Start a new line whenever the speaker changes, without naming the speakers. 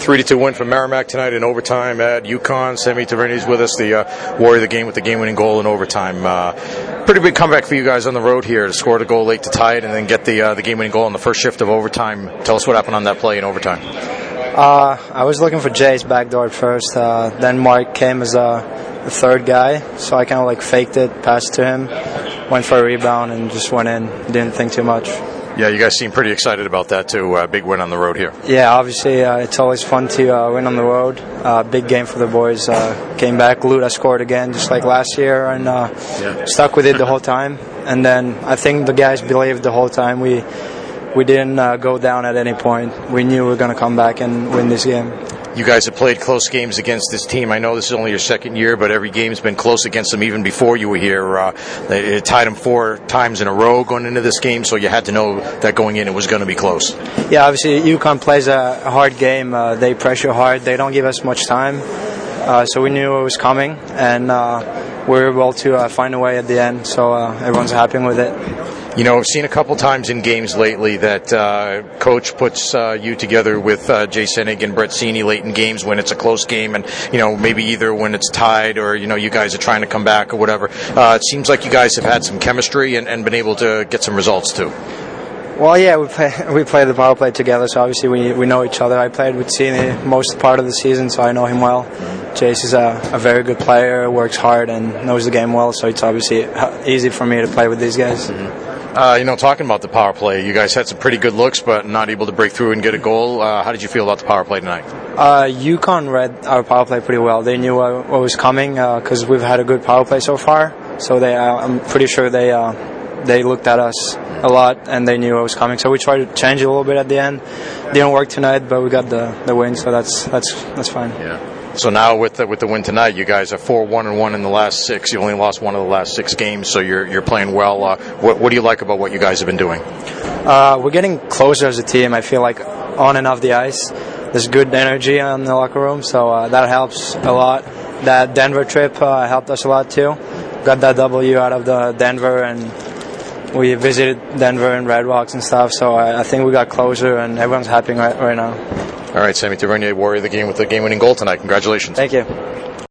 Three to two win for Merrimack tonight in overtime at UConn. Semi Tavernier's with us, the uh, warrior of the game with the game-winning goal in overtime. Uh, pretty big comeback for you guys on the road here to score the goal late to tie it and then get the uh, the game-winning goal in the first shift of overtime. Tell us what happened on that play in overtime.
Uh, I was looking for Jay's backdoor at first. Uh, then Mark came as a, a third guy, so I kind of like faked it, passed to him, went for a rebound, and just went in. Didn't think too much.
Yeah, you guys seem pretty excited about that too. Uh, big win on the road here.
Yeah, obviously uh, it's always fun to uh, win on the road. Uh, big game for the boys. Uh, came back, Luda scored again, just like last year, and uh,
Yeah.
stuck with it the whole time. And then I think the guys believed the whole time. We we didn't uh, go down at any point. We knew we were going to come back and win this game.
You guys have played close games against this team. I know this is only your second year, but every game's been close against them even before you were here. Uh, they tied them four times in a row going into this game, so you had to know that going in it was going to be close.
Yeah, obviously UConn plays a, a hard game. Uh, they pressure hard. They don't give us much time. Uh, so we knew it was coming, and uh, we were able to uh, find a way at the end. So uh, everyone's happy with it.
You know, I've seen a couple times in games lately that uh, coach puts uh, you together with uh, Jay Senig and Brett Sini late in games when it's a close game, and you know maybe either when it's tied or you know you guys are trying to come back or whatever. Uh, it seems like you guys have had some chemistry and, and been able to get some results too.
Well, yeah, we play we play the power play together, so obviously we we know each other. I played with Cini most part of the season, so I know him well. Jace is a, a very good player, works hard, and knows the game well. So it's obviously uh, easy for me to play with these guys.
Uh, you know, talking about the power play, you guys had some pretty good looks, but not able to break through and get a goal. Uh, how did you feel about the power play tonight?
Uh, UConn read our power play pretty well. They knew what, what was coming because we've had a good power play so far. So they, uh, I'm pretty sure they uh, they looked at us a lot and they knew what was coming. So we tried to change it a little bit at the end. Didn't work tonight, but we got the, the win, so that's that's that's fine.
Yeah. So now with the, with the win tonight, you guys are four one and one in the last six. You only lost one of the last six games, so you're you're playing well. Uh, what what do you like about what you guys have been doing?
Uh, we're getting closer as a team. I feel like on and off the ice, there's good energy in the locker room, so uh, that helps a lot. That Denver trip uh, helped us a lot too. Got that W out of the Denver, and we visited Denver and Red Rocks and stuff. So I, I think we got closer, and everyone's happy right, right now.
All right, Sammy Tavernier, warrior of the game with the game-winning goal tonight. Congratulations.
Thank you.